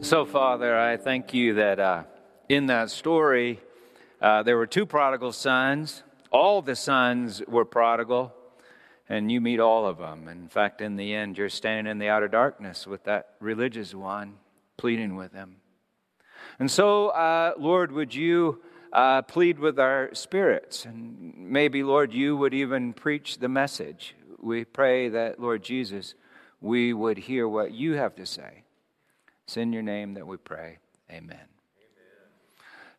So, Father, I thank you that uh, in that story, uh, there were two prodigal sons. All the sons were prodigal, and you meet all of them. In fact, in the end, you're standing in the outer darkness with that religious one, pleading with him. And so, uh, Lord, would you uh, plead with our spirits? And maybe, Lord, you would even preach the message. We pray that, Lord Jesus, we would hear what you have to say. It's in your name that we pray. Amen. Amen.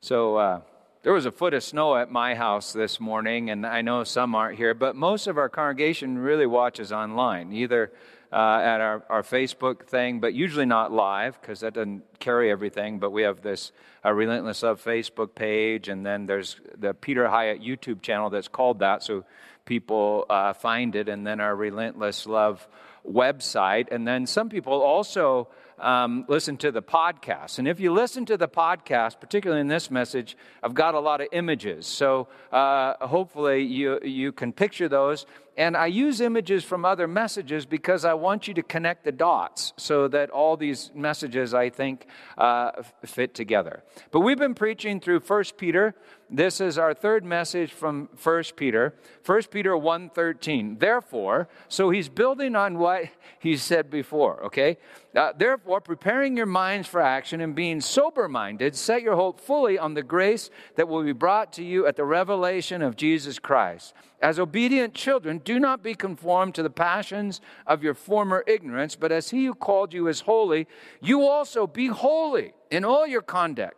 So, uh, there was a foot of snow at my house this morning, and I know some aren't here, but most of our congregation really watches online, either uh, at our, our Facebook thing, but usually not live because that doesn't carry everything. But we have this uh, Relentless Love Facebook page, and then there's the Peter Hiett YouTube channel that's called that, so people uh, find it, and then our Relentless Love website. And then some people also um, listen to the podcast. And if you listen to the podcast, particularly in this message, I've got a lot of images. So uh, hopefully you, you can picture those. And I use images from other messages because I want you to connect the dots so that all these messages, I think, uh, fit together. But we've been preaching through 1 Peter. This is our third message from 1 Peter. 1 Peter 1.13. Therefore, so he's building on what he said before, okay? Uh, therefore, preparing your minds for action and being sober minded, set your hope fully on the grace that will be brought to you at the revelation of Jesus Christ. As obedient children, do not be conformed to the passions of your former ignorance, but as he who called you is holy, you also be holy in all your conduct.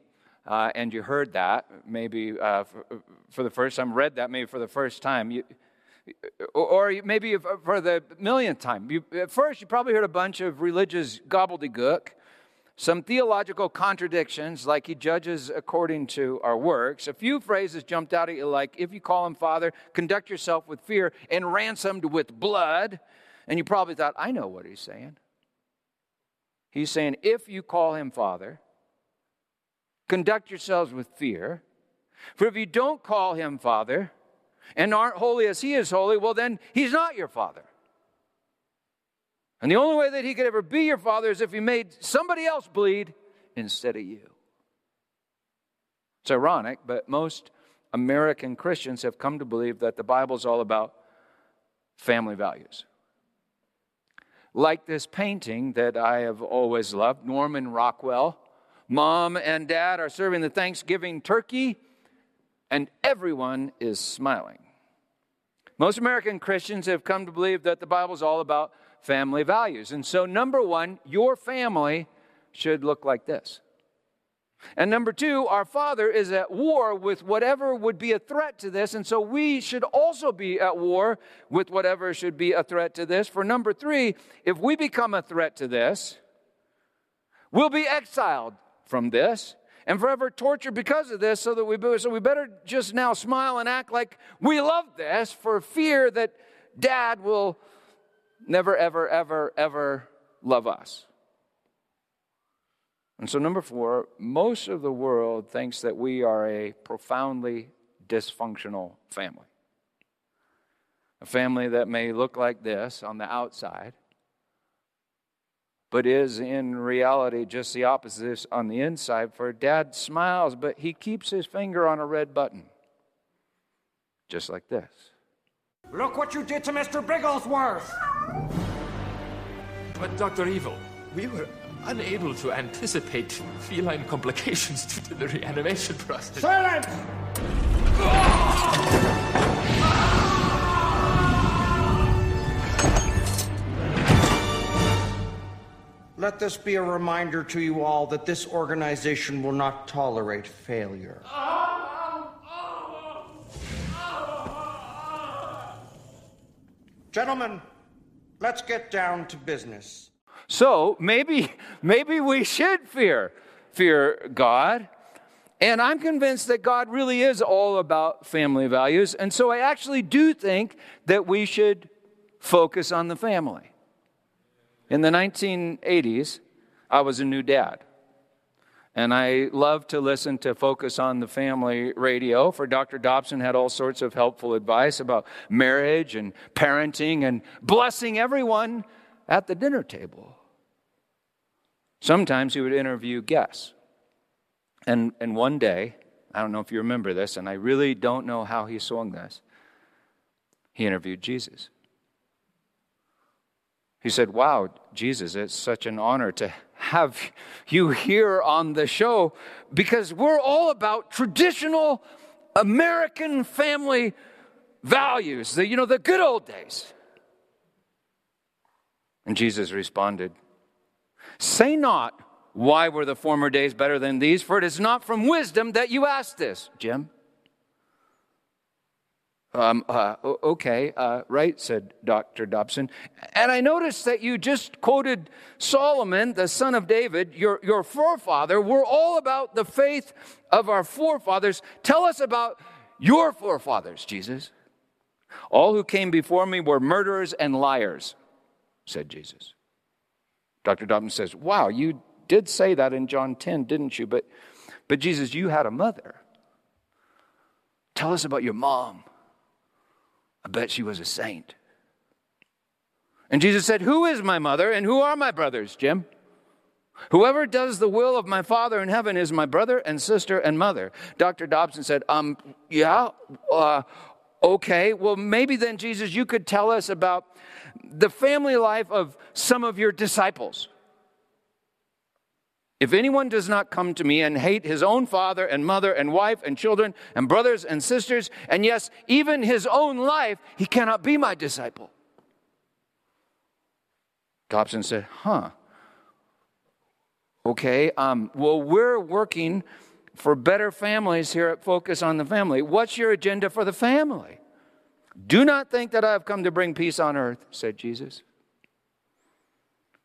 uh, and you heard that, maybe uh, for, for, the first time, read that maybe for the first time, you, or maybe for the millionth time. You, at first, you probably heard a bunch of religious gobbledygook some theological contradictions, like he judges according to our works. A few phrases jumped out at you, like, if you call him Father, conduct yourself with fear, and ransomed with blood. And you probably thought, I know what he's saying. He's saying, if you call him Father, conduct yourselves with fear. For if you don't call him Father and aren't holy as he is holy, well, then he's not your Father. And the only way that he could ever be your father is if he made somebody else bleed instead of you. It's ironic, but most American Christians have come to believe that the Bible is all about family values. Like this painting that I have always loved, Norman Rockwell. Mom and dad are serving the Thanksgiving turkey, and everyone is smiling. Most American Christians have come to believe that the Bible is all about family values. And so, number one, your family should look like this. And number two, our Father is at war with whatever would be a threat to this. And so we should also be at war with whatever should be a threat to this. For number three, if we become a threat to this, we'll be exiled from this and forever tortured because of this. So that we so we better just now smile and act like we love this for fear that dad will never, ever, ever, ever love us. And so, number four, most of the world thinks that we are a profoundly dysfunctional family. A family that may look like this on the outside, but is in reality just the opposite on the inside. For dad smiles, but he keeps his finger on a red button, just like this. Look what you did to Mr. Bigglesworth! But, Dr. Evil, we were unable to anticipate feline complications due to the reanimation process. Silence! Let this be a reminder to you all that this organization will not tolerate failure. Gentlemen, let's get down to business. So maybe, maybe we should fear, fear God. And I'm convinced that God really is all about family values. And so I actually do think that we should focus on the family. In the 1980s, I was a new dad. And I love to listen to Focus on the Family radio, for Dr. Dobson had all sorts of helpful advice about marriage and parenting and blessing everyone at the dinner table. Sometimes he would interview guests. And, and one day, I don't know if you remember this, and I really don't know how he swung this, he interviewed Jesus. He said, Wow, Jesus, it's such an honor to have you here on the show because we're all about traditional American family values, the, you know, the good old days. And Jesus responded, Say not, why were the former days better than these? For it is not from wisdom that you ask this, Jim. Um, uh, okay, uh, right, said Dr. Dobson. And I noticed that you just quoted Solomon, the son of David, your, your forefather. We're all about the faith of our forefathers. Tell us about your forefathers, Jesus. All who came before me were murderers and liars, said Jesus. Dr. Dobson says, Wow, you did say that in John 10, didn't you? But, but Jesus, you had a mother. Tell us about your mom. I bet she was a saint. And Jesus said, Who is my mother and who are my brothers, Jim? Whoever does the will of my Father in heaven is my brother and sister and mother. Dr. Dobson said, Um, yeah, uh, okay. Well, maybe then, Jesus, you could tell us about the family life of some of your disciples. If anyone does not come to me and hate his own father and mother and wife and children and brothers and sisters, and yes, even his own life, he cannot be my disciple. Dobson said, Huh. Okay, um, well, we're working for better families here at Focus on the Family. What's your agenda for the family? Do not think that I have come to bring peace on earth, said Jesus.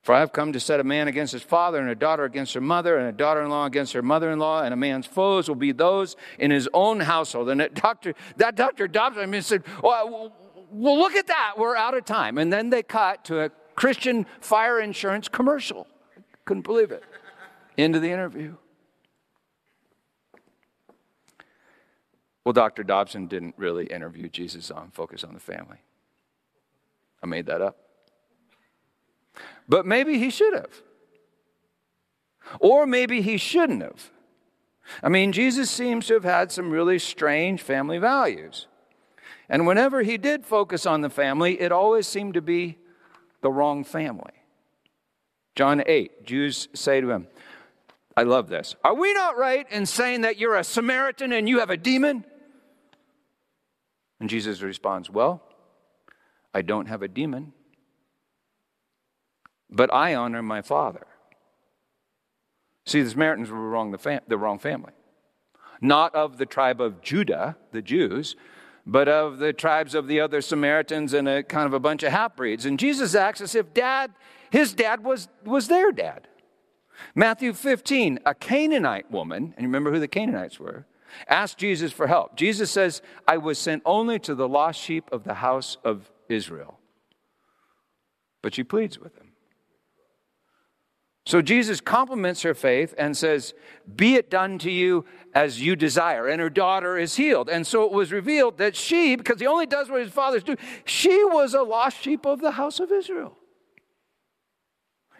For I have come to set a man against his father, and a daughter against her mother, and a daughter in law against her mother in law, and a man's foes will be those in his own household. And that doctor, that Dr. Dobson I mean, said, oh, well, well, look at that. We're out of time. And then they cut to a Christian fire insurance commercial. Couldn't believe it. Into the interview. Well, Dr. Dobson didn't really interview Jesus on Focus on the Family. I made that up. But maybe he should have. Or maybe he shouldn't have. I mean, Jesus seems to have had some really strange family values. And whenever he did focus on the family, it always seemed to be the wrong family. John 8, Jews say to him, I love this. Are we not right in saying that you're a Samaritan and you have a demon? And Jesus responds, Well, I don't have a demon, but I honor my father. See, the Samaritans were wrong, the, fam- the wrong family. Not of the tribe of Judah, the Jews, but of the tribes of the other Samaritans and a kind of a bunch of half breeds. And Jesus acts as if dad, his dad was, was their dad. Matthew 15, a Canaanite woman, and you remember who the Canaanites were, asked Jesus for help. Jesus says, I was sent only to the lost sheep of the house of Israel. But she pleads with him. So Jesus compliments her faith and says, Be it done to you as you desire. And her daughter is healed. And so it was revealed that she, because he only does what his fathers do, she was a lost sheep of the house of Israel.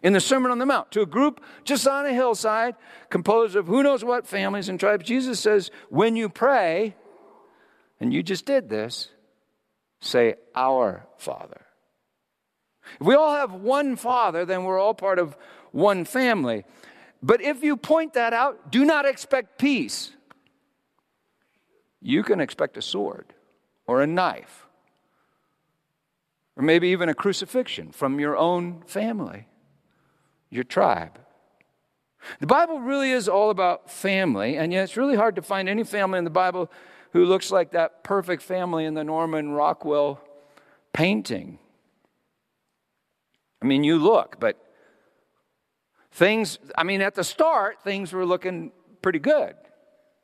In the Sermon on the Mount, to a group just on a hillside composed of who knows what families and tribes, Jesus says, When you pray, and you just did this, say, Our Father. If we all have one Father, then we're all part of one family. But if you point that out, do not expect peace. You can expect a sword or a knife or maybe even a crucifixion from your own family, your tribe. The Bible really is all about family, and yet it's really hard to find any family in the Bible who looks like that perfect family in the Norman Rockwell painting. I mean, you look, but Things, I mean, at the start, things were looking pretty good.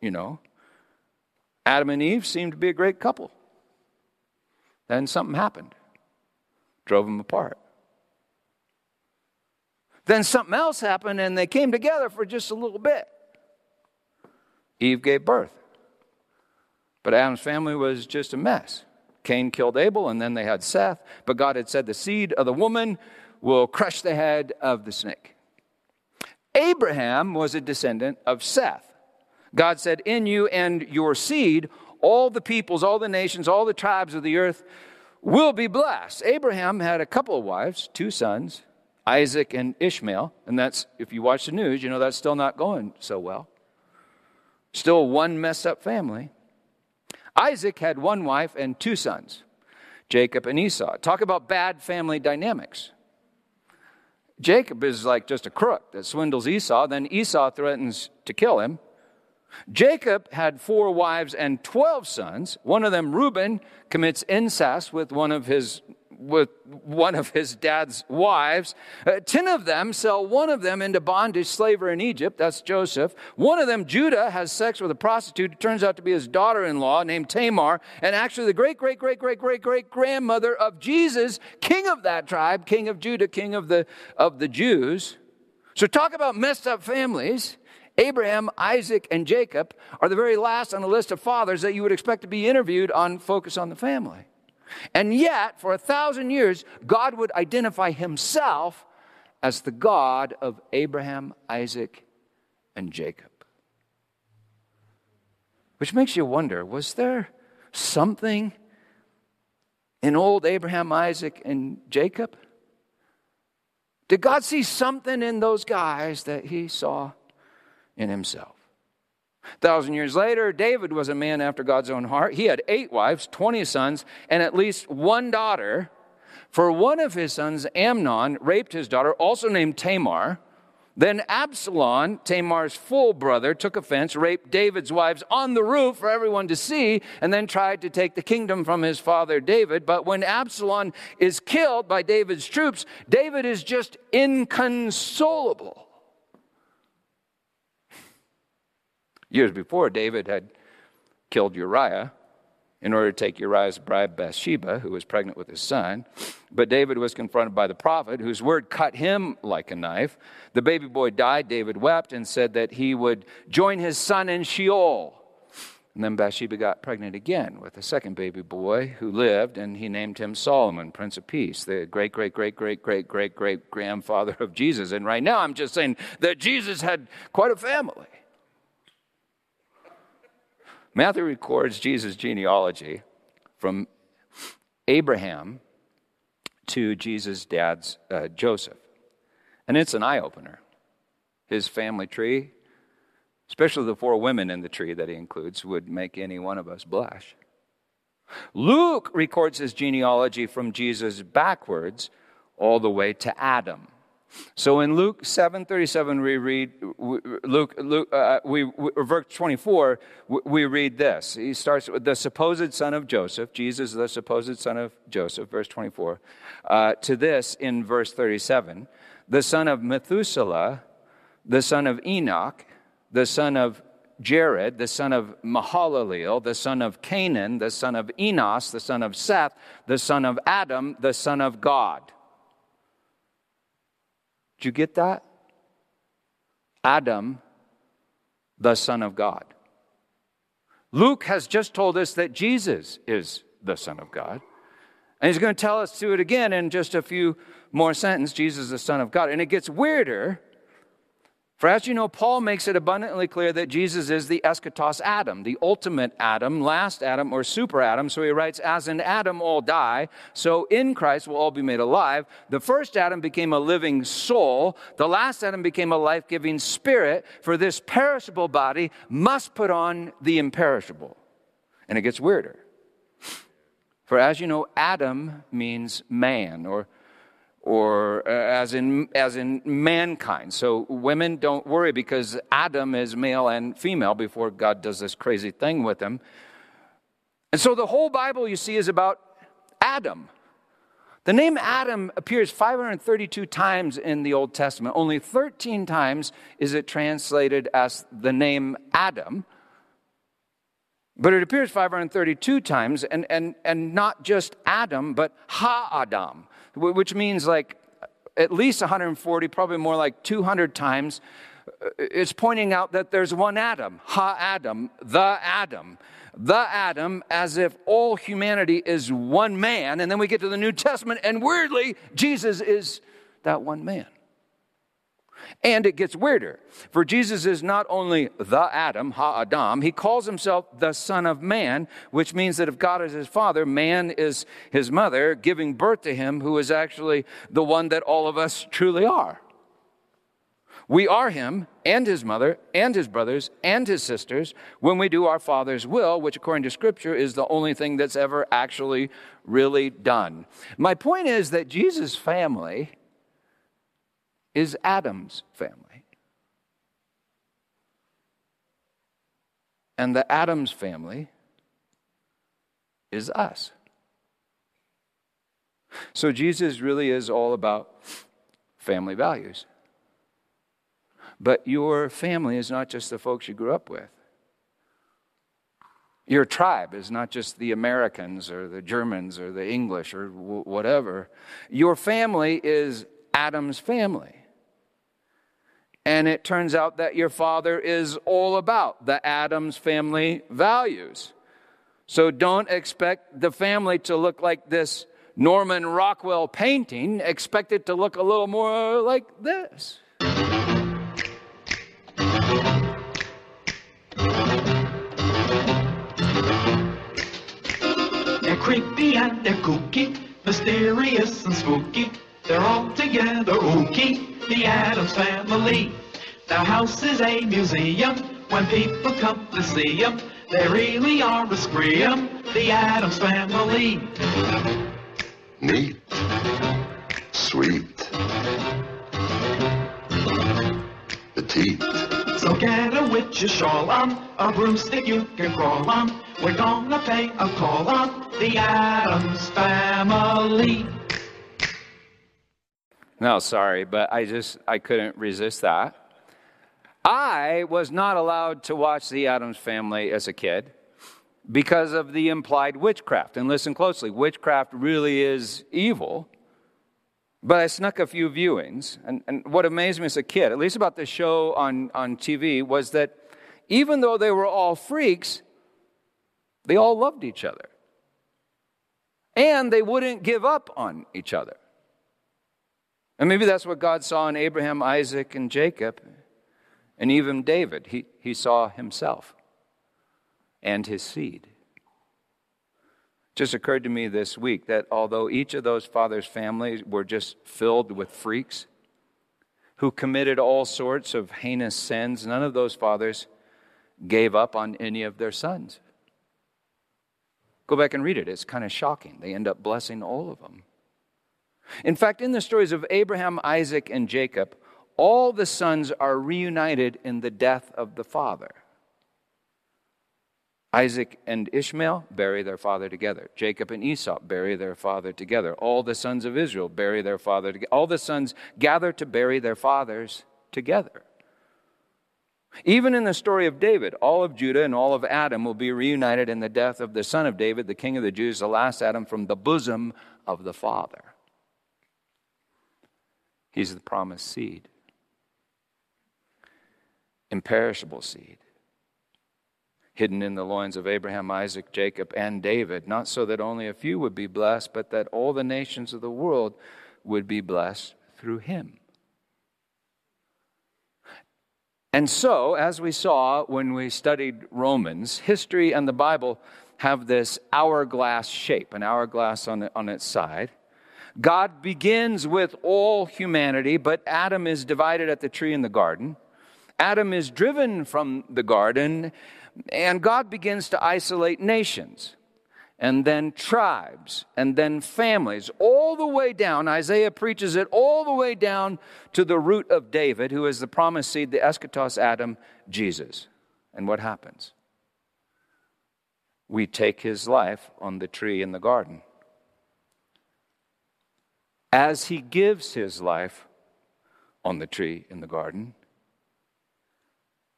you know. Adam and Eve seemed to be a great couple. Then something happened, drove them apart. Then something else happened and they came together for just a little bit. Eve gave birth. But Adam's family was just a mess. Cain killed Abel, and then they had Seth. But God had said, The seed of the woman will crush the head of the snake. Abraham was a descendant of Seth. God said, In you and your seed, all the peoples, all the nations, all the tribes of the earth will be blessed. Abraham had a couple of wives, two sons, Isaac and Ishmael. And that's, if you watch the news, you know that's still not going so well. Still one messed up family. Isaac had one wife and two sons, Jacob and Esau. Talk about bad family dynamics. Jacob is like just a crook that swindles Esau, then Esau threatens to kill him. Jacob had four wives and 12 sons. One of them, Reuben, commits incest with one of his with one of his dad's wives. Uh, ten of them sell one of them into bondage, slavery in Egypt. That's Joseph. One of them, Judah, has sex with a prostitute. It turns out to be his daughter in law named Tamar, and actually the great, great, great, great, great, great grandmother of Jesus, king of that tribe, king of Judah, king of the, of the Jews. So, talk about messed up families. Abraham, Isaac, and Jacob are the very last on the list of fathers that you would expect to be interviewed on Focus on the Family. And yet, for a thousand years, God would identify himself as the God of Abraham, Isaac, and Jacob. Which makes you wonder was there something in old Abraham, Isaac, and Jacob? Did God see something in those guys that he saw in himself? Thousand years later, David was a man after God's own heart. He had eight wives, 20 sons, and at least one daughter. For one of his sons, Amnon, raped his daughter, also named Tamar. Then Absalom, Tamar's full brother, took offense, raped David's wives on the roof for everyone to see, and then tried to take the kingdom from his father David. But when Absalom is killed by David's troops, David is just inconsolable. Years before, David had killed Uriah in order to take Uriah's bride Bathsheba, who was pregnant with his son. But David was confronted by the prophet, whose word cut him like a knife. The baby boy died. David wept and said that he would join his son in Sheol. And then Bathsheba got pregnant again with a second baby boy who lived, and he named him Solomon, Prince of Peace, the great, great, great, great, great, great, great grandfather of Jesus. And right now I'm just saying that Jesus had quite a family. Matthew records Jesus' genealogy from Abraham to Jesus' dad's uh, Joseph. And it's an eye opener. His family tree, especially the four women in the tree that he includes, would make any one of us blush. Luke records his genealogy from Jesus backwards all the way to Adam. So in Luke 7:37 we read Luke, Luke uh, we, we, verse 24 we read this. He starts with the supposed son of Joseph, Jesus the supposed son of Joseph, verse 24. Uh, to this in verse 37, the son of Methuselah, the son of Enoch, the son of Jared, the son of Mahalaleel, the son of Cainan, the son of Enos, the son of Seth, the son of Adam, the son of God. Did you get that? Adam, the Son of God. Luke has just told us that Jesus is the Son of God. And he's going to tell us to it again in just a few more sentences Jesus is the Son of God. And it gets weirder for as you know, Paul makes it abundantly clear that Jesus is the eschatos Adam, the ultimate Adam, last Adam, or super Adam. So he writes, As in Adam all die, so in Christ will all be made alive. The first Adam became a living soul, the last Adam became a life giving spirit, for this perishable body must put on the imperishable. And it gets weirder. For as you know, Adam means man, or or uh, as in as in mankind. So women don't worry because Adam is male and female before God does this crazy thing with him. And so the whole Bible you see is about Adam. The name Adam appears 532 times in the Old Testament. Only 13 times is it translated as the name Adam. But it appears 532 times, and, and, and not just Adam, but Ha Adam, which means like at least 140, probably more like 200 times. Uh, it's pointing out that there's one Adam, Ha Adam, the Adam. The Adam, as if all humanity is one man. And then we get to the New Testament, and weirdly, Jesus is that one man. And it gets weirder. For Jesus is not only the Adam, Ha Adam, he calls himself the Son of Man, which means that if God is his father, man is his mother, giving birth to him, who is actually the one that all of us truly are. We are him and his mother and his brothers and his sisters when we do our Father's will, which, according to Scripture, is the only thing that's ever actually really done. My point is that Jesus' family is Adam's family. And the Adams family is us. So Jesus really is all about family values. But your family is not just the folks you grew up with. Your tribe is not just the Americans or the Germans or the English or whatever. Your family is Adam's family. And it turns out that your father is all about the Adams family values. So don't expect the family to look like this Norman Rockwell painting. Expect it to look a little more like this. They're creepy and they're kooky, mysterious and spooky. They're all together ooky, the Addams family. Their house is a museum. When people come to see them, they really are a scream, the Addams family. Neat. Sweet. Petite. So get a witch's shawl on, a broomstick you can crawl on. We're gonna pay a call on the Addams family. No, sorry, but I just I couldn't resist that. I was not allowed to watch the Addams family as a kid because of the implied witchcraft. And listen closely, witchcraft really is evil. But I snuck a few viewings. And, and what amazed me as a kid, at least about the show on, on TV, was that even though they were all freaks, they all loved each other. And they wouldn't give up on each other. And maybe that's what God saw in Abraham, Isaac, and Jacob, and even David. He, he saw himself and his seed. Just occurred to me this week that although each of those fathers' families were just filled with freaks who committed all sorts of heinous sins, none of those fathers gave up on any of their sons. Go back and read it. It's kind of shocking. They end up blessing all of them. In fact, in the stories of Abraham, Isaac, and Jacob, all the sons are reunited in the death of the father. Isaac and Ishmael bury their father together. Jacob and Esau bury their father together. All the sons of Israel bury their father together. All the sons gather to bury their fathers together. Even in the story of David, all of Judah and all of Adam will be reunited in the death of the son of David, the king of the Jews, the last Adam from the bosom of the Father. He's the promised seed, imperishable seed, hidden in the loins of Abraham, Isaac, Jacob, and David, not so that only a few would be blessed, but that all the nations of the world would be blessed through him. And so, as we saw when we studied Romans, history and the Bible have this hourglass shape, an hourglass on, on its side. God begins with all humanity, but Adam is divided at the tree in the garden. Adam is driven from the garden, and God begins to isolate nations, and then tribes, and then families, all the way down. Isaiah preaches it all the way down to the root of David, who is the promised seed, the eschatos Adam, Jesus. And what happens? We take his life on the tree in the garden as he gives his life on the tree in the garden.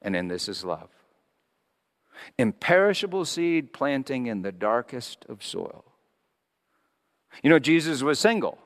And in this is love. imperishable seed planting in the darkest of soil. You know, Jesus was single.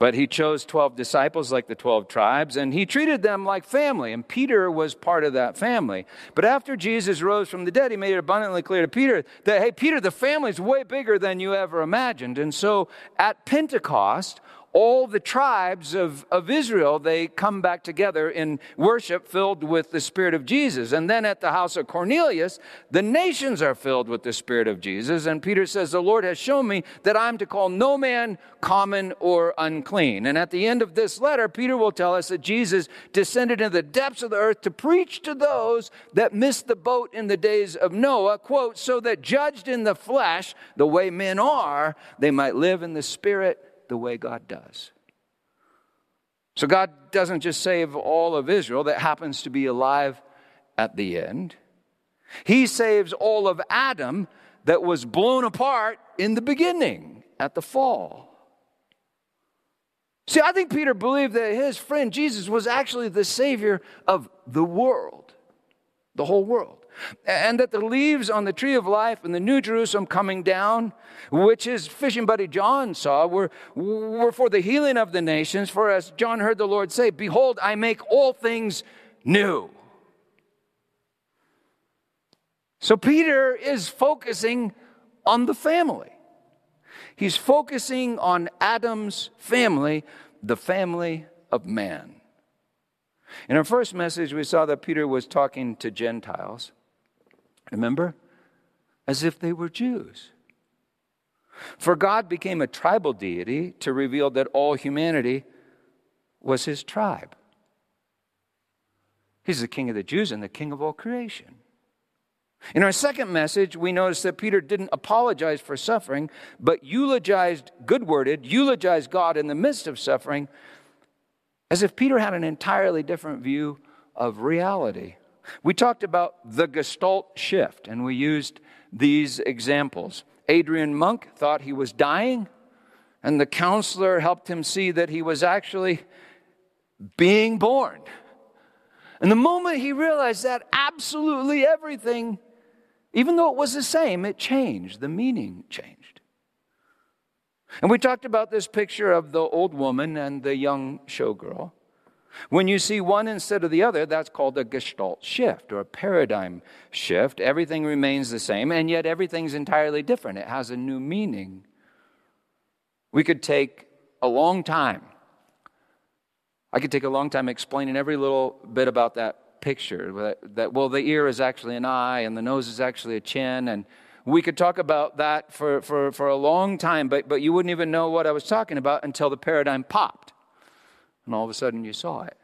But he chose 12 disciples like the 12 tribes, and he treated them like family, and Peter was part of that family. But after Jesus rose from the dead, he made it abundantly clear to Peter that, hey, Peter, the family's way bigger than you ever imagined. And so at Pentecost, all the tribes of, of Israel, they come back together in worship filled with the Spirit of Jesus. And then at the house of Cornelius, the nations are filled with the Spirit of Jesus. And Peter says, The Lord has shown me that I'm to call no man common or unclean. And at the end of this letter, Peter will tell us that Jesus descended into the depths of the earth to preach to those that missed the boat in the days of Noah, quote, so that judged in the flesh, the way men are, they might live in the Spirit the way God does. So God doesn't just save all of Israel that happens to be alive at the end. He saves all of Adam that was blown apart in the beginning at the fall. See, I think Peter believed that his friend Jesus was actually the Savior of the world, the whole world and that the leaves on the tree of life and the New Jerusalem coming down, which his fishing buddy John saw, were, were for the healing of the nations. For as John heard the Lord say, Behold, I make all things new. So Peter is focusing on the family. He's focusing on Adam's family, the family of man. In our first message, we saw that Peter was talking to Gentiles. Remember? As if they were Jews. For God became a tribal deity to reveal that all humanity was his tribe. He's the king of the Jews and the king of all creation. In our second message, we noticed that Peter didn't apologize for suffering, but eulogized, good worded, eulogized God in the midst of suffering, as if Peter had an entirely different view of reality. We talked about the Gestalt shift, and we used these examples. Adrian Monk thought he was dying, and the counselor helped him see that he was actually being born. And the moment he realized that, absolutely everything, even though it was the same, it changed. The meaning changed. And we talked about this picture of the old woman and the young showgirl. When you see one instead of the other, that's called a gestalt shift or a paradigm shift. Everything remains the same, and yet everything's entirely different. It has a new meaning. We could take a long time. I could take a long time explaining every little bit about that picture. That, that well, the ear is actually an eye, and the nose is actually a chin, and we could talk about that for, for, for a long time, but, but you wouldn't even know what I was talking about until the paradigm popped and all of a sudden you saw it.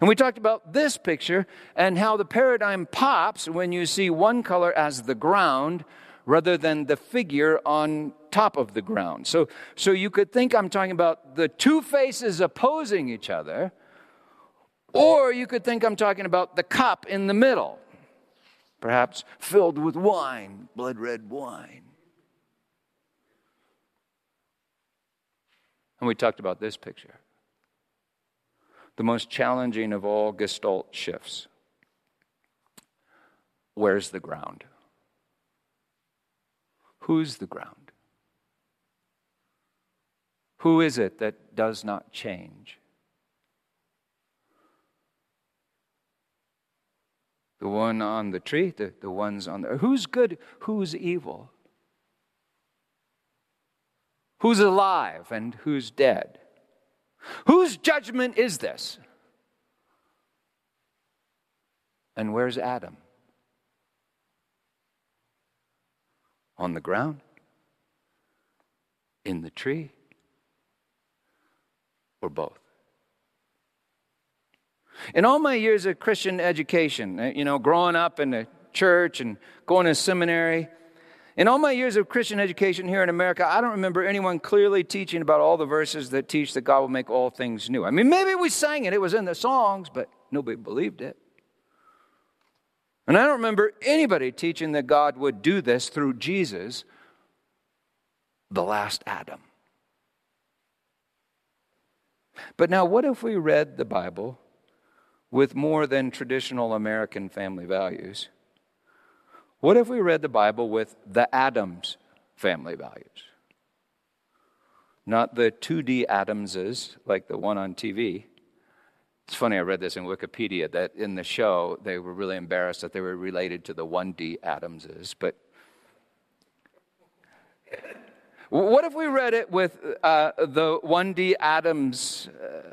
And we talked about this picture and how the paradigm pops when you see one color as the ground rather than the figure on top of the ground. So, so you could think I'm talking about the two faces opposing each other, or you could think I'm talking about the cup in the middle, perhaps filled with wine, blood red wine. And we talked about this picture the most challenging of all gestalt shifts. Where's the ground? Who's the ground? Who is it that does not change? The one on the tree, the, the ones on the. Who's good? Who's evil? Who's alive and who's dead? Whose judgment is this? And where's Adam? On the ground? In the tree? Or both? In all my years of Christian education, eh, you know, growing up in the church and going to seminary, in all my years of Christian education here in America, I don't remember anyone clearly teaching about all the verses that teach that God will make all things new. I mean, maybe we sang it, it was in the songs, but nobody believed it. And I don't remember anybody teaching that God would do this through Jesus, the last Adam. But now, what if we read the Bible with more than traditional American family values? What if we read the Bible with the Adams family values? Not the 2D Adamses like the one on TV. It's funny, I read this in Wikipedia that in the show they were really embarrassed that they were related to the 1D Adamses. But what if we read it with uh, the 1D Adams uh,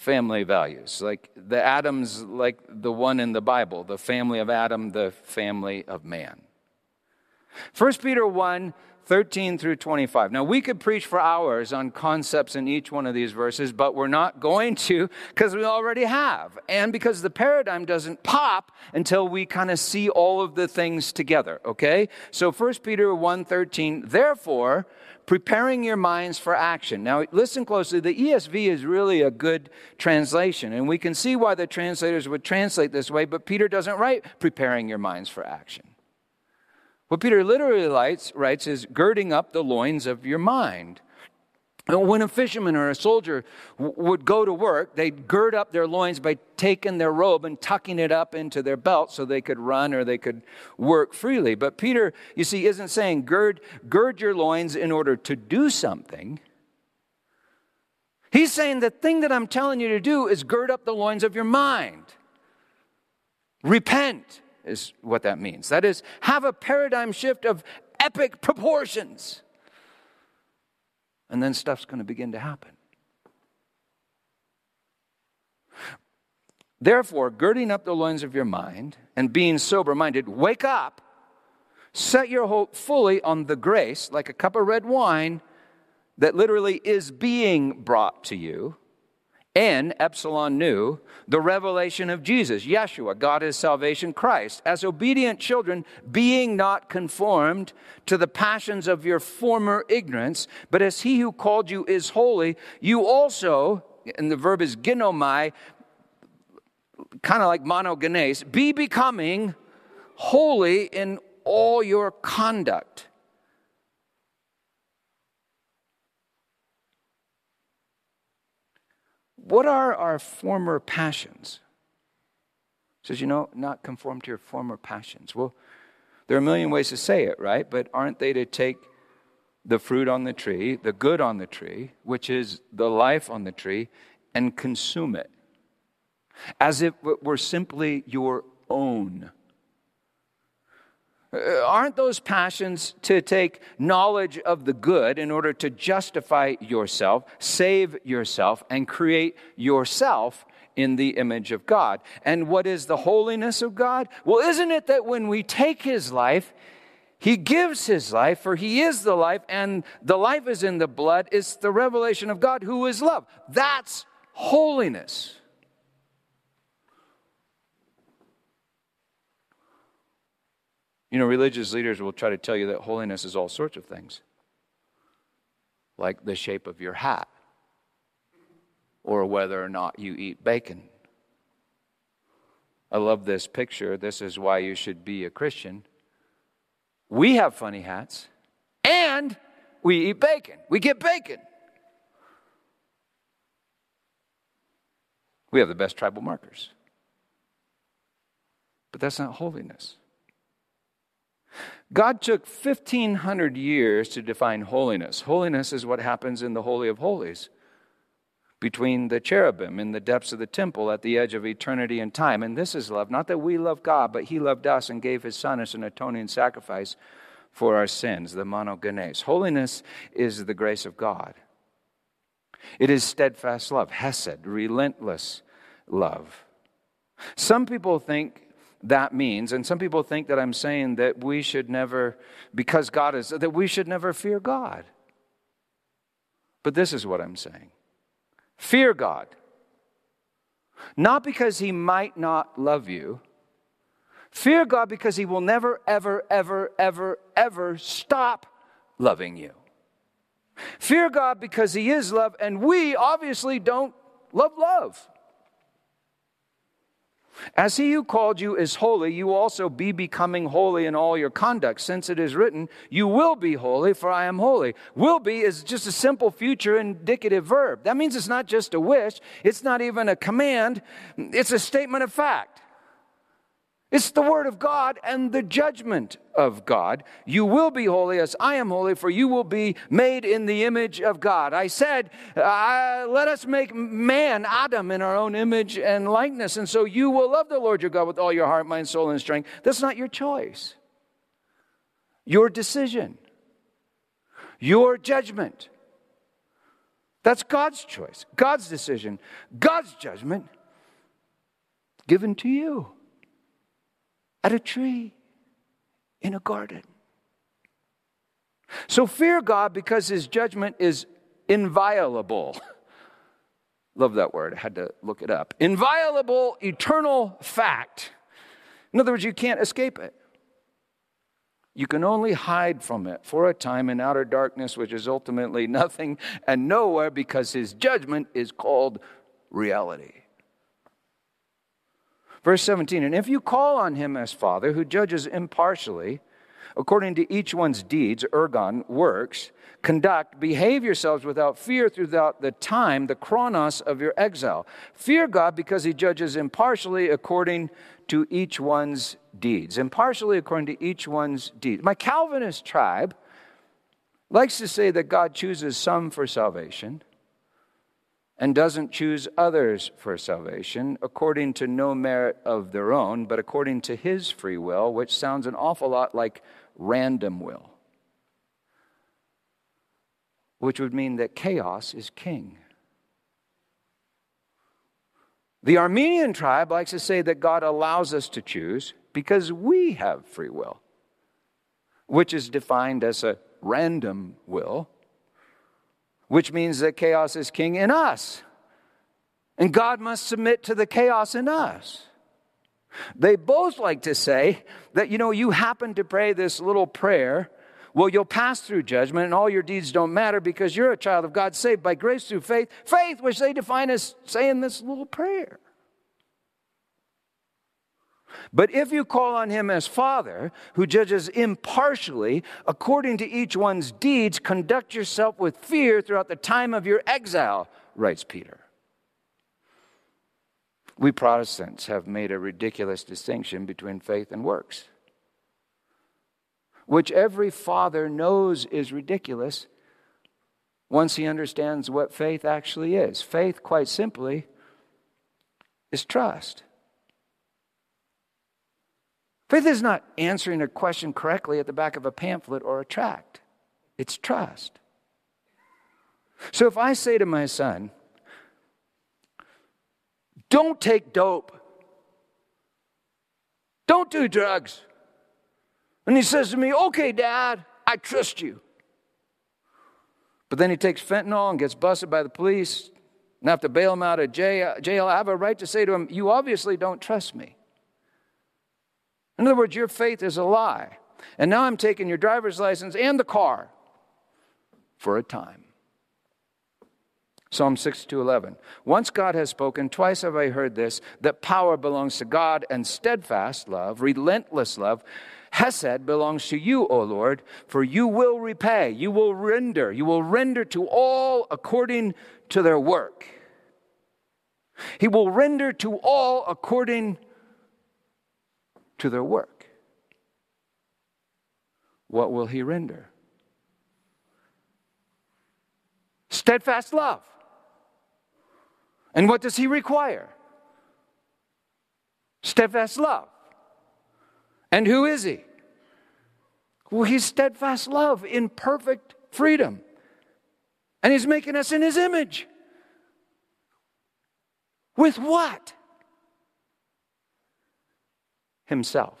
family values? Like the Adams, like the one in the Bible, the family of Adam, the family of man. 1 Peter 1 13 through 25. Now, we could preach for hours on concepts in each one of these verses, but we're not going to because we already have. And because the paradigm doesn't pop until we kind of see all of the things together, okay? So 1 Peter 1 13, therefore, preparing your minds for action. Now, listen closely. The ESV is really a good translation, and we can see why the translators would translate this way, but Peter doesn't write preparing your minds for action. What Peter literally writes, writes is girding up the loins of your mind. When a fisherman or a soldier would go to work, they'd gird up their loins by taking their robe and tucking it up into their belt so they could run or they could work freely. But Peter, you see, isn't saying gird, gird your loins in order to do something. He's saying the thing that I'm telling you to do is gird up the loins of your mind. Repent is what that means. That is, have a paradigm shift of epic proportions. And then stuff's going to begin to happen. Therefore, girding up the loins of your mind and being sober minded, wake up, set your hope fully on the grace, like a cup of red wine, that literally is being brought to you and Epsilon nu, the revelation of Jesus, Yeshua, God is salvation, Christ, as obedient children, being not conformed to the passions of your former ignorance, but as he who called you is holy, you also, and the verb is ginomai, kind of like monogenes, be becoming holy in all your conduct. What are our former passions? Says, you know, not conform to your former passions. Well, there are a million ways to say it, right? But aren't they to take the fruit on the tree, the good on the tree, which is the life on the tree, and consume it as if it were simply your own? Uh, aren't those passions to take knowledge of the good in order to justify yourself, save yourself, and create yourself in the image of God? And what is the holiness of God? Well, isn't it that when we take His life, he gives his life, for he is the life, and the life is in the blood. It's the revelation of God who is love. That's holiness. You know, religious leaders will try to tell you that holiness is all sorts of things, like the shape of your hat, or whether or not you eat bacon. I love this picture. This is why you should be a Christian. We have funny hats, and we eat bacon. We get bacon. We have the best tribal markers. But that's not holiness. God took 1,500 years to define holiness. Holiness is what happens in the Holy of Holies, between the cherubim in the depths of the temple at the edge of eternity and time. And this is love. Not that we love God, but He loved us and gave His Son as an atoning sacrifice for our sins, the monogenes. Holiness is the grace of God. It is steadfast love, hesed, relentless love. Some people think that means. And some people think that I'm saying that we should never, because God is, that we should never fear God. But this is what I'm saying fear God. Not because he might not love you. Fear God because he will never, ever, ever, ever, ever stop loving you. Fear God because he is love, and we obviously don't love love. As he who called you is holy, you also be becoming holy in all your conduct, since it is written, You will be holy, for I am holy. Will be is just a simple future indicative verb. That means it's not just a wish, it's not even a command, it's a statement of fact. It's the word of God and the judgment of God. You will be holy as I am holy, for you will be made in the image of God. I said, uh, let us make man, Adam, in our own image and likeness. And so you will love the Lord your God with all your heart, mind, soul, and strength. That's not your choice, your decision, your judgment. That's God's choice, God's decision, God's judgment given to you at a tree in a garden. So fear God because his judgment is inviolable. Love that word. I had to look it up. Inviolable, eternal fact. In other words, you can't escape it. You can only hide from it for a time in outer darkness, which is ultimately nothing and nowhere because his judgment is called reality. Verse 17, and if you call on him as Father, who judges impartially, according to each one's deeds, ergon, works, conduct, behave yourselves without fear throughout the time, the chronos of your exile. Fear God because he judges impartially according to each one's deeds. Impartially according to each one's deeds. My Calvinist tribe likes to say that God chooses some for salvation and doesn't choose others for salvation according to no merit of their own, but according to his free will, which sounds an awful lot like random will, which would mean that chaos is king. The Arminian tribe likes to say that God allows us to choose because we have free will, which is defined as a random will which means that chaos is king in us. And God must submit to the chaos in us. They both like to say that, you know, you happen to pray this little prayer. Well, you'll pass through judgment and all your deeds don't matter because you're a child of God saved by grace through faith. Faith, which they define as saying this little prayer. But if you call on him as Father, who judges impartially according to each one's deeds, conduct yourself with fear throughout the time of your exile, writes Peter. We Protestants have made a ridiculous distinction between faith and works, which every father knows is ridiculous once he understands what faith actually is. Faith, quite simply, is trust. Faith is not answering a question correctly at the back of a pamphlet or a tract, it's trust. So if I say to my son, don't take dope, don't do drugs, and he says to me, okay, dad, I trust you. But then he takes fentanyl and gets busted by the police and I have to bail him out of jail. I have a right to say to him, You obviously don't trust me. In other words, your faith is a lie. And now I'm taking your driver's license and the car for a time. Psalm 62:11. Once God has spoken, twice have I heard this, that power belongs to God and steadfast love, relentless love, Hesed belongs to you, O Lord, for you will repay, you will render, you will render to all according to their work. He will render to all according to their work. What will he render? Steadfast love. And what does he require? Steadfast love. And who is he? Well, he's steadfast love in perfect freedom. And he's making us in his image. With what? Himself.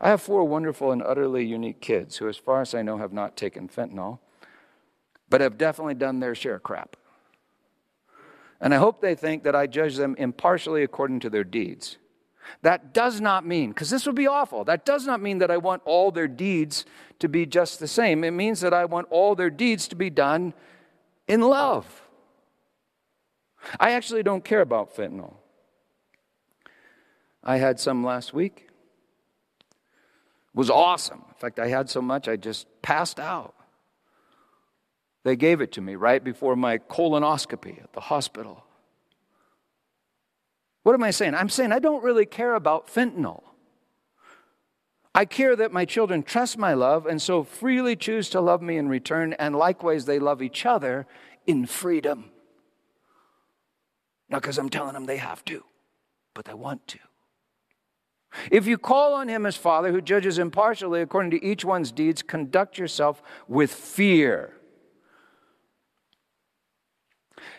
I have four wonderful and utterly unique kids who, as far as I know, have not taken fentanyl, but have definitely done their share of crap. And I hope they think that I judge them impartially according to their deeds. That does not mean, because this would be awful, that does not mean that I want all their deeds to be just the same. It means that I want all their deeds to be done in love. I actually don't care about fentanyl. I had some last week. It was awesome. In fact, I had so much I just passed out. They gave it to me right before my colonoscopy at the hospital. What am I saying? I'm saying I don't really care about fentanyl. I care that my children trust my love and so freely choose to love me in return, and likewise they love each other in freedom. Not because I'm telling them they have to, but they want to. If you call on him as Father who judges impartially according to each one's deeds, conduct yourself with fear.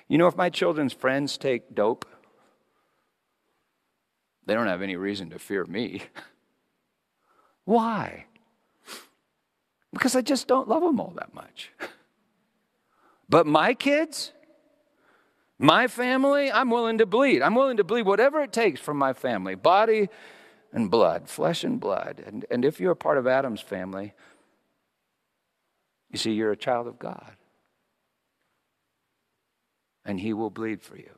You know, if my children's friends take dope, they don't have any reason to fear me. Why? Because I just don't love them all that much. But my kids, my family, I'm willing to bleed. I'm willing to bleed whatever it takes from my family body and blood, flesh and blood. And, and if you're a part of Adam's family, you see, you're a child of God. And he will bleed for you.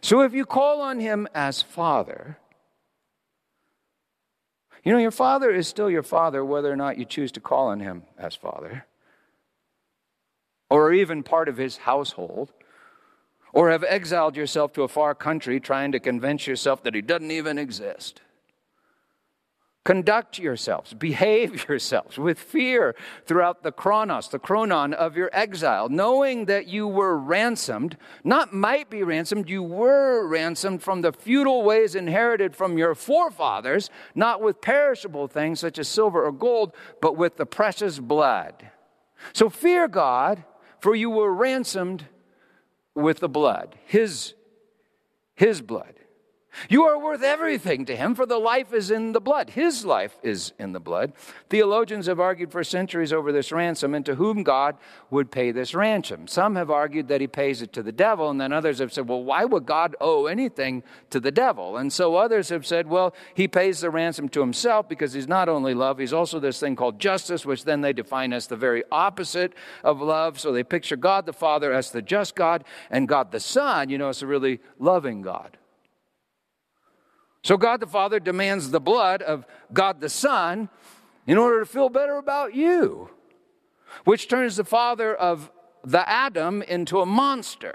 So if you call on him as Father, you know, your father is still your father whether or not you choose to call on him as father, or even part of his household, or have exiled yourself to a far country trying to convince yourself that he doesn't even exist. Conduct yourselves, behave yourselves with fear throughout the chronos, the chronon of your exile, knowing that you were ransomed, not might be ransomed, you were ransomed from the futile ways inherited from your forefathers, not with perishable things such as silver or gold, but with the precious blood. So fear God, for you were ransomed with the blood, His, His blood. You are worth everything to him, for the life is in the blood. His life is in the blood. Theologians have argued for centuries over this ransom and to whom God would pay this ransom. Some have argued that he pays it to the devil, and then others have said, well, why would God owe anything to the devil? And so others have said, well, he pays the ransom to himself because he's not only love, he's also this thing called justice, which then they define as the very opposite of love. So they picture God the Father as the just God, and God the Son, you know, as a really loving God. So God the Father demands the blood of God the Son in order to feel better about you, which turns the father of the Adam into a monster.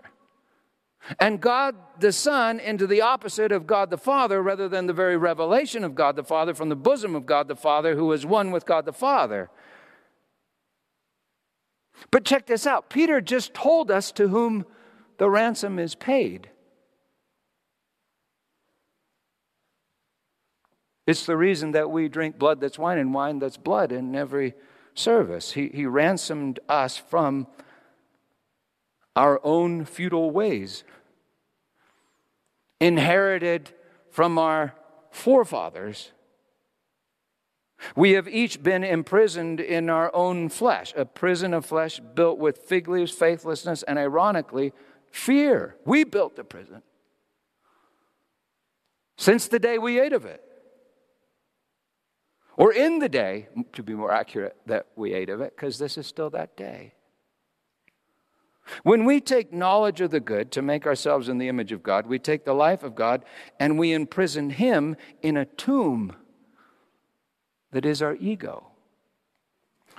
And God the Son into the opposite of God the Father, rather than the very revelation of God the Father from the bosom of God the Father, who is one with God the Father. But check this out Peter just told us to whom the ransom is paid. It's the reason that we drink blood that's wine and wine that's blood in every service. He, he ransomed us from our own futile ways, inherited from our forefathers. We have each been imprisoned in our own flesh, a prison of flesh built with fig leaves, faithlessness, and ironically, fear. We built the prison since the day we ate of it or in the day, to be more accurate, that we ate of it, because this is still that day. When we take knowledge of the good to make ourselves in the image of God, we take the life of God and we imprison Him in a tomb that is our ego.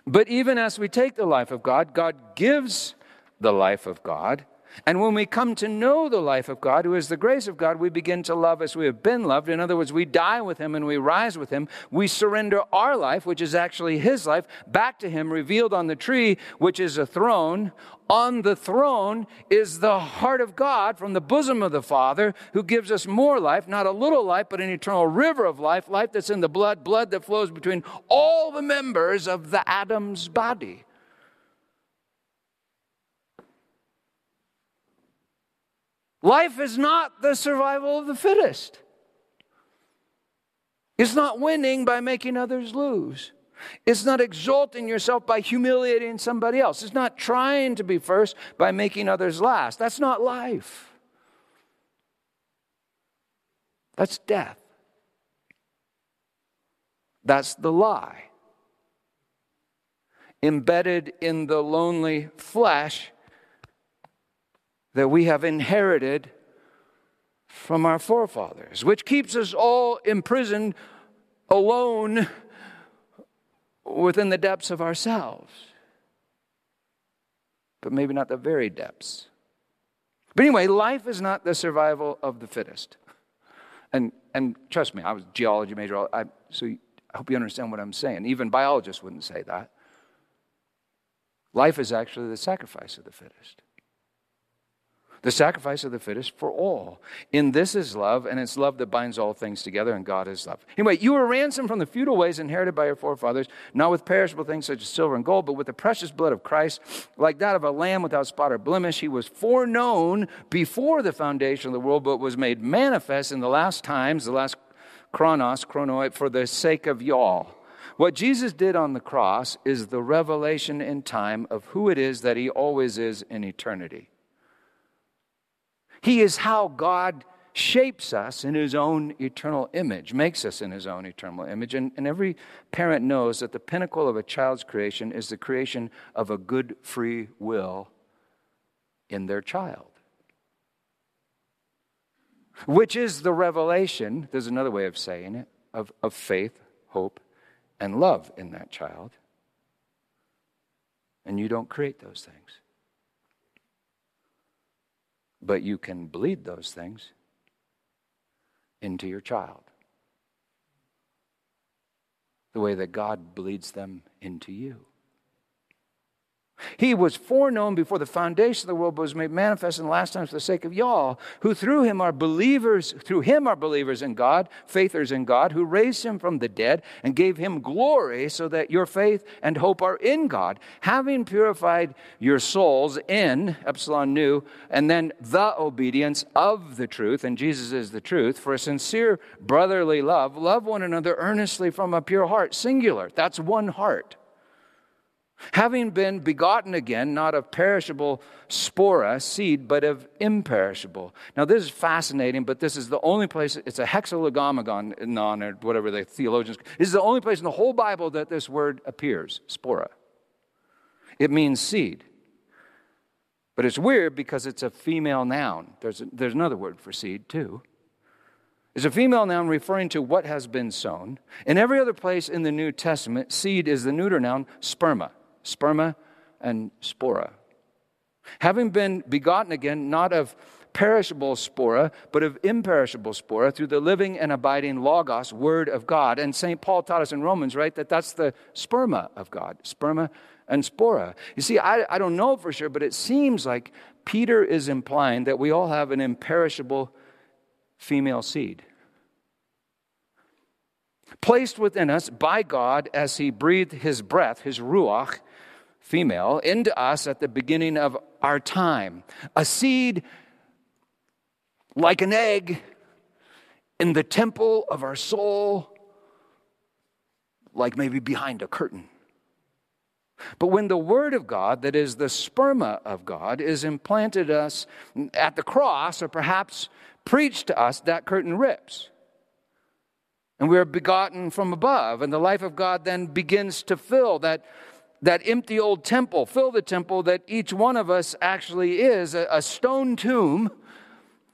But even as we take the life of God, God gives the life of God and when we come to know the life of God, who is the grace of God, we begin to love as we have been loved. In other words, we die with Him and we rise with Him. We surrender our life, which is actually His life, back to Him, revealed on the tree, which is a throne. On the throne is the heart of God from the bosom of the Father, who gives us more life, not a little life, but an eternal river of life, life that's in the blood, blood that flows between all the members of the Adam's body. Life is not the survival of the fittest. It's not winning by making others lose. It's not exalting yourself by humiliating somebody else. It's not trying to be first by making others last. That's not life. That's death. That's the lie. Embedded in the lonely flesh that we have inherited from our forefathers, which keeps us all imprisoned alone within the depths of ourselves. But maybe not the very depths. But anyway, life is not the survival of the fittest. And, and trust me, I was a geology major, I, so I hope you understand what I'm saying. Even biologists wouldn't say that. Life is actually the sacrifice of the fittest the sacrifice of the fittest for all. In this is love, and it's love that binds all things together, and God is love. Anyway, you were ransomed from the futile ways inherited by your forefathers, not with perishable things such as silver and gold, but with the precious blood of Christ, like that of a lamb without spot or blemish. He was foreknown before the foundation of the world, but was made manifest in the last times, the last chronos, chronoi, for the sake of y'all. What Jesus did on the cross is the revelation in time of who it is that he always is in eternity. He is how God shapes us in his own eternal image, makes us in his own eternal image. And, and every parent knows that the pinnacle of a child's creation is the creation of a good free will in their child. Which is the revelation, there's another way of saying it, of, of faith, hope, and love in that child. And you don't create those things. But you can bleed those things into your child the way that God bleeds them into you. He was foreknown before the foundation of the world, but was made manifest in the last times for the sake of y'all, who through him are believers, through him are believers in God, faithers in God, who raised him from the dead and gave him glory, so that your faith and hope are in God, having purified your souls in, epsilon nu, and then the obedience of the truth, and Jesus is the truth, for a sincere brotherly love, love one another earnestly from a pure heart, singular. That's one heart having been begotten again, not of perishable spora, seed, but of imperishable. Now, this is fascinating, but this is the only place, it's a hexalegomegon, or whatever the theologians, this is the only place in the whole Bible that this word appears, spora. It means seed. But it's weird because it's a female noun. There's, a, there's another word for seed, too. It's a female noun referring to what has been sown. In every other place in the New Testament, seed is the neuter noun, sperma sperma and spora. Having been begotten again, not of perishable spora, but of imperishable spora through the living and abiding Logos, Word of God. And St. Paul taught us in Romans, right, that that's the sperma of God, sperma and spora. You see, I, I don't know for sure, but it seems like Peter is implying that we all have an imperishable female seed placed within us by God as He breathed His breath, His ruach, female, into us at the beginning of our time. A seed like an egg in the temple of our soul, like maybe behind a curtain. But when the Word of God, that is the sperma of God, is implanted us at the cross, or perhaps preached to us, that curtain rips. And we are begotten from above, and the life of God then begins to fill that that empty old temple, fill the temple that each one of us actually is a, a stone tomb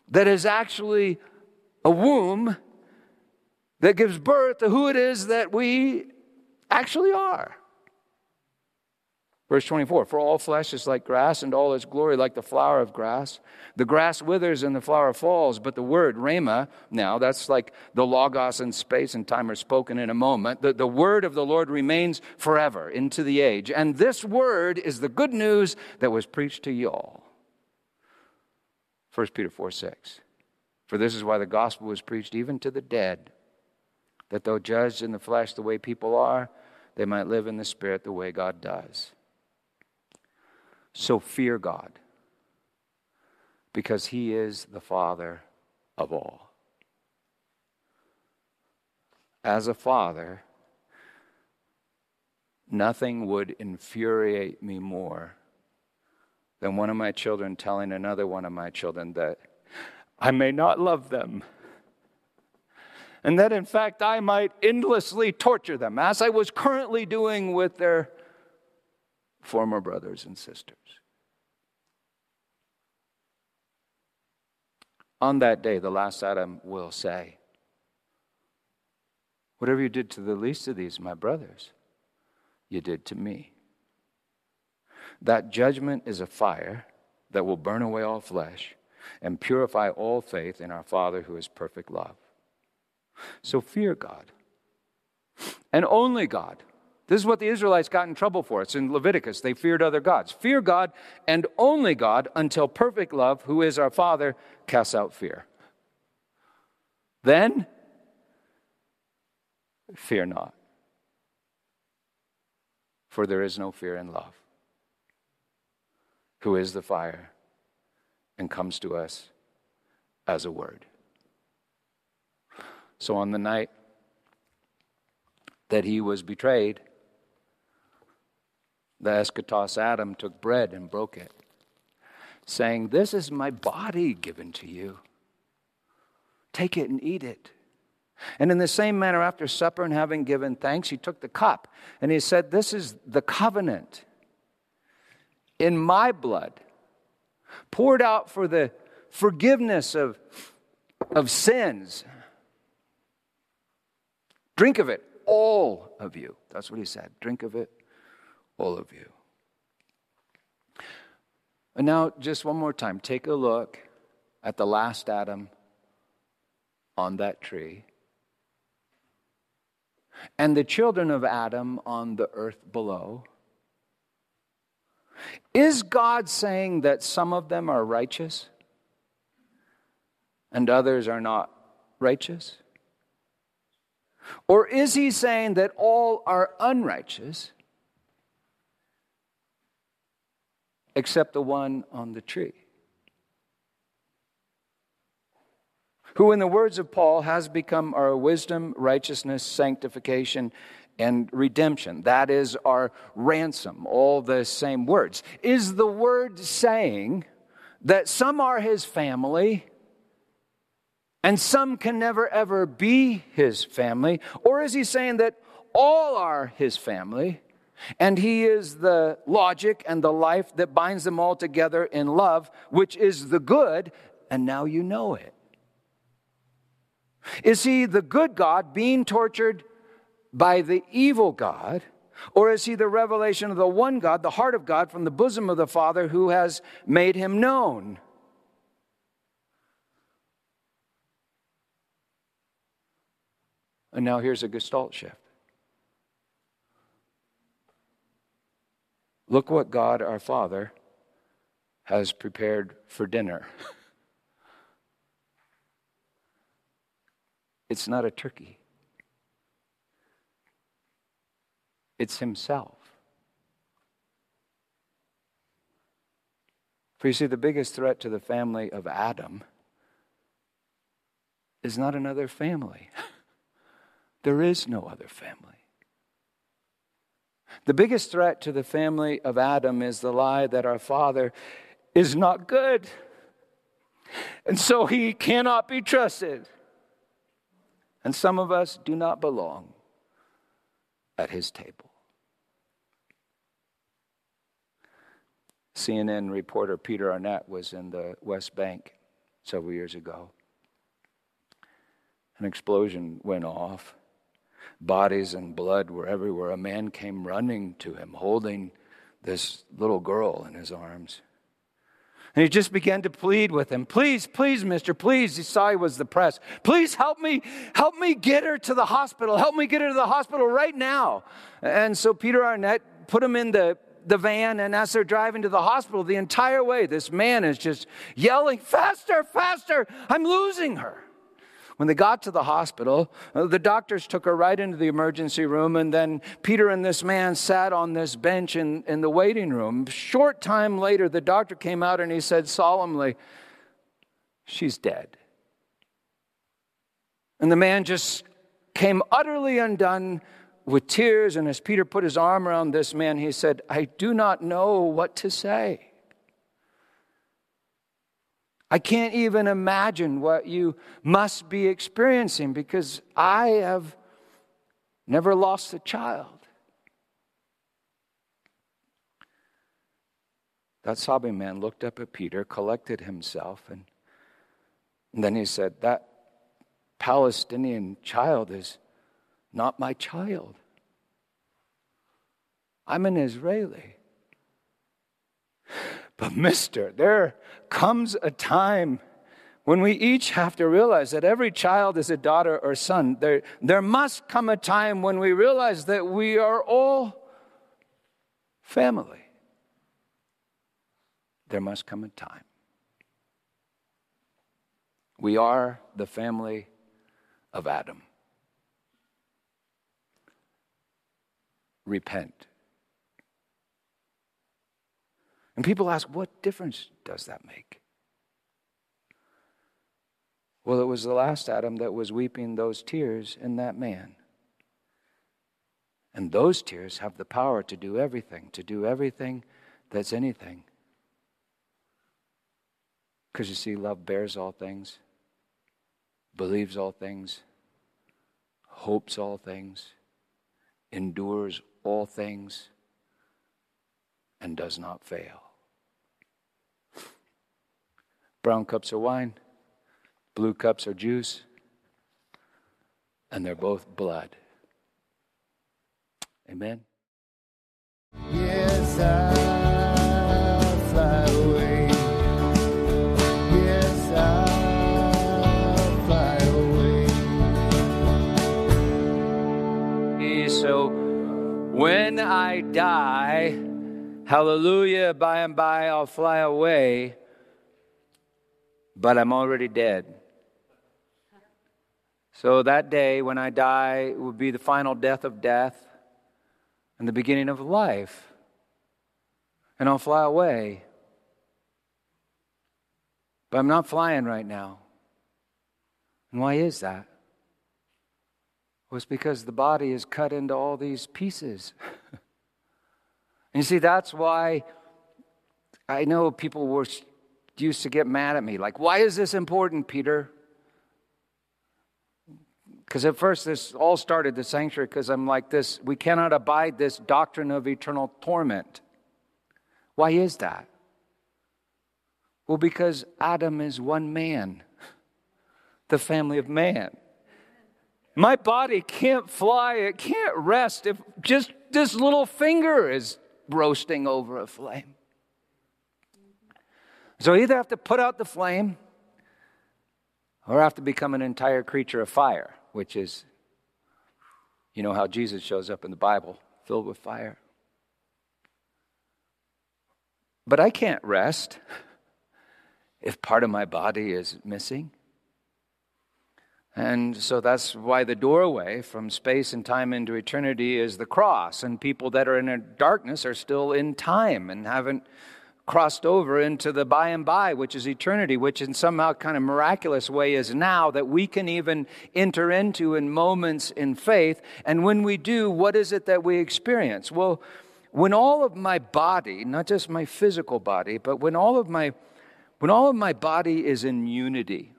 that is actually a womb that gives birth to who it is that we actually are. Verse 24 For all flesh is like grass, and all its glory like the flower of grass. The grass withers and the flower falls, but the word, rhema, now that's like the logos in space and time are spoken in a moment. The, the word of the Lord remains forever into the age. And this word is the good news that was preached to you all. 1 Peter 4 6. For this is why the gospel was preached even to the dead, that though judged in the flesh the way people are, they might live in the spirit the way God does. So fear God, because He is the Father of all. As a father, nothing would infuriate me more than one of my children telling another one of my children that I may not love them. And that in fact I might endlessly torture them, as I was currently doing with their former brothers and sisters. On that day, the last Adam will say, Whatever you did to the least of these, my brothers, you did to me. That judgment is a fire that will burn away all flesh, and purify all faith in our Father who is perfect love. So fear God and only God. This is what the Israelites got in trouble for. It's in Leviticus. They feared other gods. Fear God and only God until perfect love, who is our Father, casts out fear. Then, fear not, for there is no fear in love, who is the fire and comes to us as a word. So on the night that he was betrayed, the eschatos Adam took bread and broke it, saying, This is my body given to you. Take it and eat it. And in the same manner, after supper and having given thanks, he took the cup and he said, This is the covenant in my blood, poured out for the forgiveness of, of sins. Drink of it, all of you. That's what he said. Drink of it, all of you. And now, just one more time, take a look at the last Adam on that tree and the children of Adam on the earth below. Is God saying that some of them are righteous and others are not righteous? Or is he saying that all are unrighteous except the one on the tree? Who, in the words of Paul, has become our wisdom, righteousness, sanctification, and redemption. That is our ransom, all the same words. Is the word saying that some are his family and some can never ever be his family? Or is he saying that all are his family and he is the logic and the life that binds them all together in love, which is the good, and now you know it? Is he the good God being tortured by the evil God? Or is he the revelation of the one God, the heart of God, from the bosom of the Father who has made him known? And now here's a gestalt shift. Look what God our Father has prepared for dinner. It's not a turkey, it's Himself. For you see, the biggest threat to the family of Adam is not another family. There is no other family. The biggest threat to the family of Adam is the lie that our father is not good. And so he cannot be trusted. And some of us do not belong at his table. CNN reporter Peter Arnett was in the West Bank several years ago. An explosion went off. Bodies and blood were everywhere. A man came running to him, holding this little girl in his arms. And he just began to plead with him, please, please, mister, please. He saw he was depressed. Please help me, help me get her to the hospital. Help me get her to the hospital right now. And so Peter Arnett put him in the, the van, and as they're driving to the hospital, the entire way, this man is just yelling, faster, faster, I'm losing her. When they got to the hospital, uh, the doctors took her right into the emergency room, and then Peter and this man sat on this bench in, in the waiting room. Short time later, the doctor came out and he said solemnly, She's dead. And the man just came utterly undone with tears. And as Peter put his arm around this man, he said, I do not know what to say. I can't even imagine what you must be experiencing because I have never lost a child. That sobbing man looked up at Peter, collected himself, and, and then he said, That Palestinian child is not my child. I'm an Israeli. But, mister, there comes a time when we each have to realize that every child is a daughter or son. There, there must come a time when we realize that we are all family. There must come a time. We are the family of Adam. Repent. And people ask, what difference does that make? Well, it was the last Adam that was weeping those tears in that man. And those tears have the power to do everything, to do everything that's anything. Because you see, love bears all things, believes all things, hopes all things, endures all things, and does not fail. Brown cups are wine, blue cups are juice, and they're both blood. Amen. Yes, I fly away. Yes, I fly away. So when I die, hallelujah, by and by I'll fly away, but I'm already dead. So that day when I die will be the final death of death and the beginning of life. And I'll fly away. But I'm not flying right now. And why is that? Well, it's because the body is cut into all these pieces. and you see, that's why I know people were used to get mad at me. Like, why is this important, Peter? Because at first, this all started the sanctuary because I'm like this we cannot abide this doctrine of eternal torment. Why is that? Well, because Adam is one man, the family of man. My body can't fly, it can't rest if just this little finger is roasting over a flame. So I either have to put out the flame or I have to become an entire creature of fire which is, you know, how Jesus shows up in the Bible, filled with fire. But I can't rest if part of my body is missing. And so that's why the doorway from space and time into eternity is the cross. And people that are in darkness are still in time and haven't crossed over into the by and by, which is eternity, which in somehow kind of miraculous way is now that we can even enter into in moments in faith. And when we do, what is it that we experience? Well, when all of my body, not just my physical body, but when all of my when all of my body is in unity,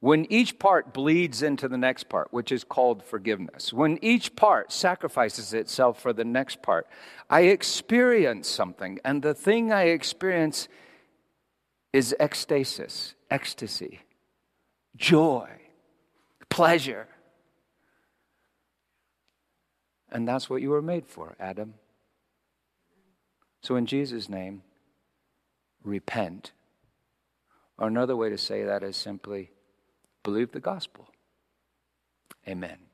when each part bleeds into the next part, which is called forgiveness, when each part sacrifices itself for the next part, I experience something. And the thing I experience is ecstasis, ecstasy, joy, pleasure. And that's what you were made for, Adam. So, in Jesus' name, repent. Or another way to say that is simply Believe the gospel. Amen.